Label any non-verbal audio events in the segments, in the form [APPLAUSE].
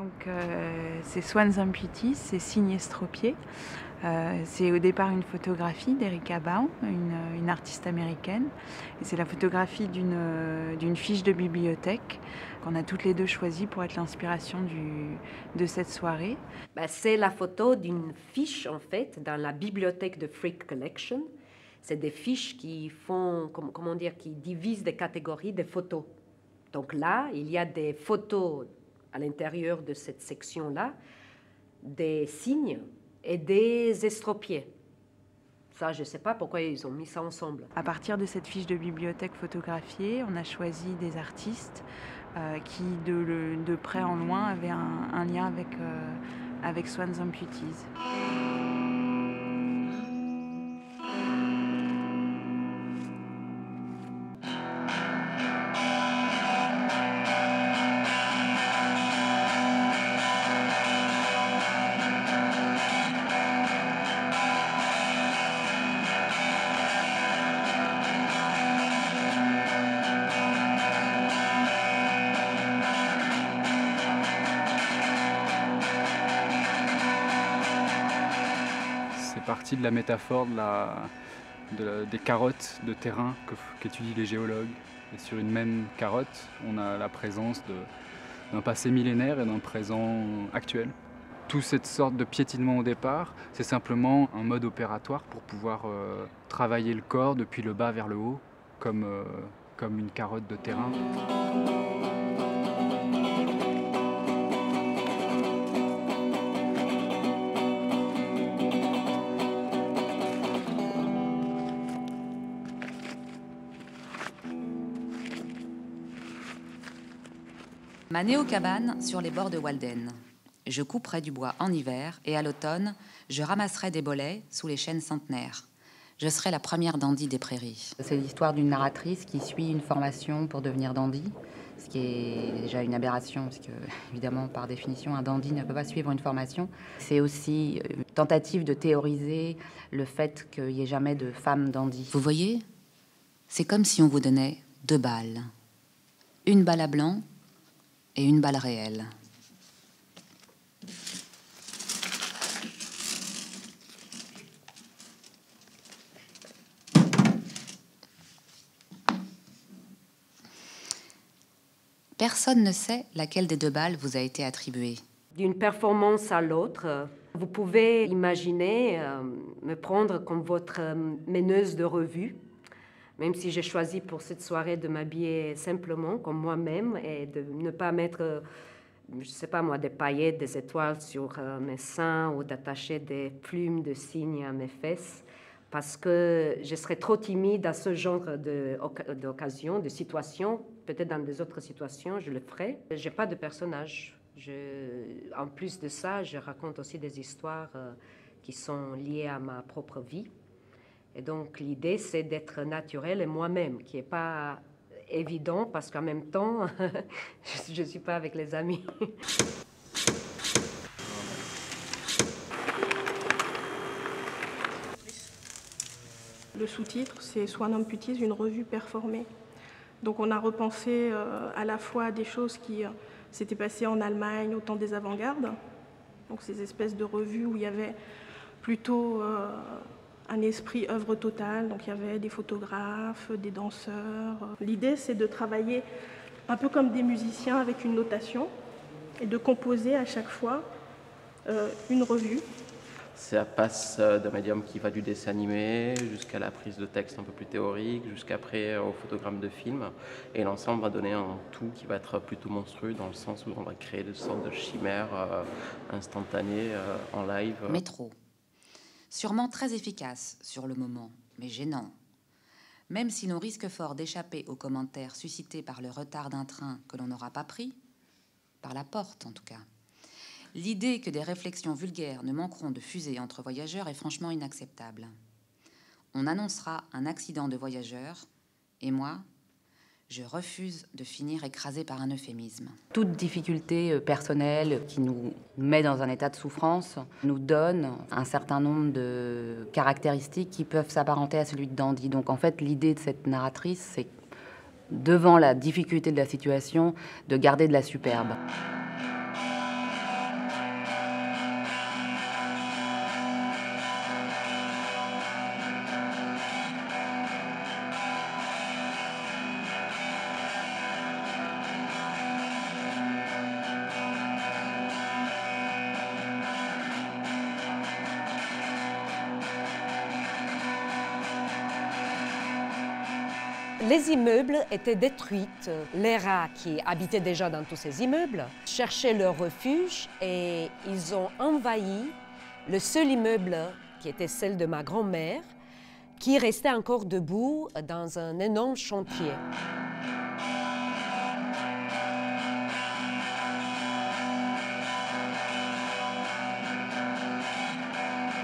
Donc euh, c'est Swans Amputis, c'est Signes Estropié. Euh, c'est au départ une photographie d'Erika Baum, une, artiste américaine. C'est la photographie d'une euh, fiche de bibliothèque qu'on a toutes les deux choisie pour être l'inspiration de cette soirée. Bah, c'est la photo d'une fiche en fait dans la bibliothèque de Freak Collection. C'est des fiches qui font, comment dire, qui divisent des catégories de photos. Donc là, il y a des photos à l'intérieur de cette section-là, des signes et des estropiés. Ça, je ne sais pas pourquoi ils ont mis ça ensemble. À partir de cette fiche de bibliothèque photographiée, on a choisi des artistes euh, qui, de, de, près en loin, avaient un, lien avec, euh, avec Swans Amputees. Partie de la métaphore des carottes de terrain qu'étudient les géologues. Et sur une même carotte, on a la présence d'un passé millénaire et d'un présent actuel. Toute cette sorte de piétinement au départ, c'est simplement un mode opératoire pour pouvoir euh, travailler le corps depuis le bas vers le haut, comme, euh, comme une carotte de terrain. Ma néo-cabane sur les bords de Walden. Je couperai du bois en hiver et à l'automne, je ramasserai des bolets sous les chênes centenaires. Je serai la première dandy des prairies. C'est l'histoire d'une narratrice qui suit une formation pour devenir dandy, ce qui est déjà une aberration, parce que, [LAUGHS] évidemment, par définition, un dandy ne peut pas suivre une formation. C'est aussi une tentative de théoriser le fait qu'il n'y ait jamais de femme dandy. Vous voyez C'est comme si on vous donnait deux balles. Une balle à blanc une balle réelle. Personne ne sait laquelle des deux balles vous a été attribuée. D'une performance à l'autre, vous pouvez imaginer euh, me prendre comme votre euh, meneuse de revue même si j'ai choisi pour cette soirée de m'habiller simplement comme moi-même et de ne pas mettre, je ne sais pas moi, des paillettes, des étoiles sur euh, mes seins ou d'attacher des plumes de cygnes à mes fesses, parce que je serais trop timide à ce genre d'occasion, de, situation. Peut-être dans des autres situations, je le ferai. Je n'ai pas de personnage. En plus de ça, je raconte aussi des histoires euh, qui sont liées à ma propre vie. Et donc l'idée, c'est d'être naturel et moi-même, qui n'est pas évident parce qu'en même temps, [LAUGHS] je ne suis pas avec les amis. Le sous-titre, c'est Swan Amputees, une revue performée. Donc on a repensé euh, à la fois des choses qui euh, s'étaient passées en Allemagne au temps des avant-gardes, donc ces espèces de revues où il y avait plutôt euh, un esprit œuvre totale. Donc il y avait des photographes, des danseurs. L'idée, c'est de travailler un peu comme des musiciens avec une notation et de composer à chaque fois euh, une revue. Ça passe euh, d'un médium qui va du dessin animé jusqu'à la prise de texte un peu plus théorique, jusqu'après au photogramme de film. Et l'ensemble va donner un tout qui va être plutôt monstrueux dans le sens où on va créer des sortes de chimères euh, instantanées en live. Métro sûrement très efficace sur le moment, mais gênant. Même si l'on risque fort d'échapper aux commentaires suscités par le retard d'un train que l'on n'aura pas pris, par la porte en tout cas. L'idée que des réflexions vulgaires ne manqueront de fuser entre voyageurs est franchement inacceptable. On annoncera un accident de voyageurs, et moi, je refuse de finir écrasé par un euphémisme. Toute difficulté euh, personnelle qui nous met dans un état de souffrance nous donne un certain nombre de caractéristiques qui peuvent s'apparenter à celui de Dandy. Donc en fait, l'idée de cette narratrice, c'est devant la difficulté de la situation, de garder de la superbe. Les immeubles étaient détruits. Les rats qui habitaient déjà dans tous ces immeubles cherchaient leur refuge et ils ont envahi le seul immeuble qui était celle de ma grand-mère, qui restait encore debout dans un énorme chantier.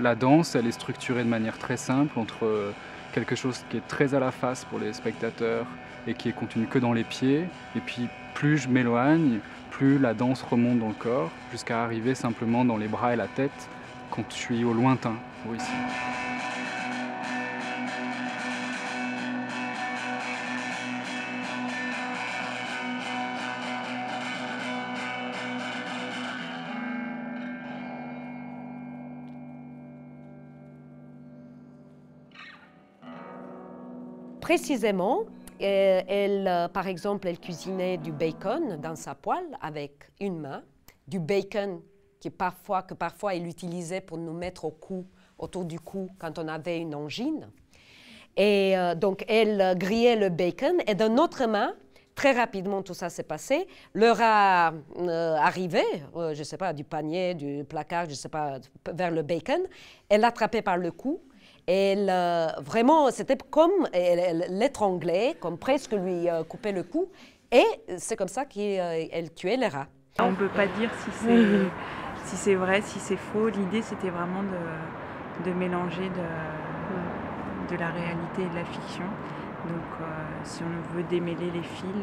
La danse, elle est structurée de manière très simple entre quelque chose qui est très à la face pour les spectateurs et qui est contenu que dans les pieds. Et puis plus je m'éloigne, plus la danse remonte dans le corps, jusqu'à arriver simplement dans les bras et la tête quand je suis au lointain, ici. Précisément, euh, elle, euh, par exemple, elle cuisinait du bacon dans sa poêle avec une main, du bacon que parfois elle utilisait pour nous mettre au cou, autour du cou quand on avait une angine. Et euh, donc, elle grillait le bacon et d'une autre main, très rapidement tout ça s'est passé, le rat arrivait, je ne sais pas, du panier, du placard, je ne sais pas, vers le bacon, elle l'attrapait par le cou elle, vraiment, c'était comme l'étranglait, comme presque lui euh, couper le cou. Et c'est comme ça qu'elle euh, tuait les rats. On ne peut pas dire si c'est si c'est vrai, si c'est faux. L'idée, c'était vraiment de, de mélanger de, de, la réalité et de la fiction. Donc, euh, si on veut démêler les fils,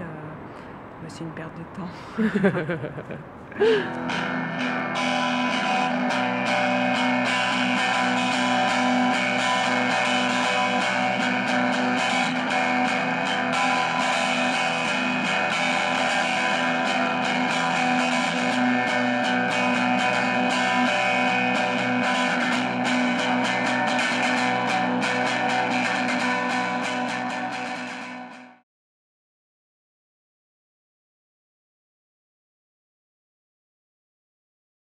bah, c'est une perte de temps. [LAUGHS]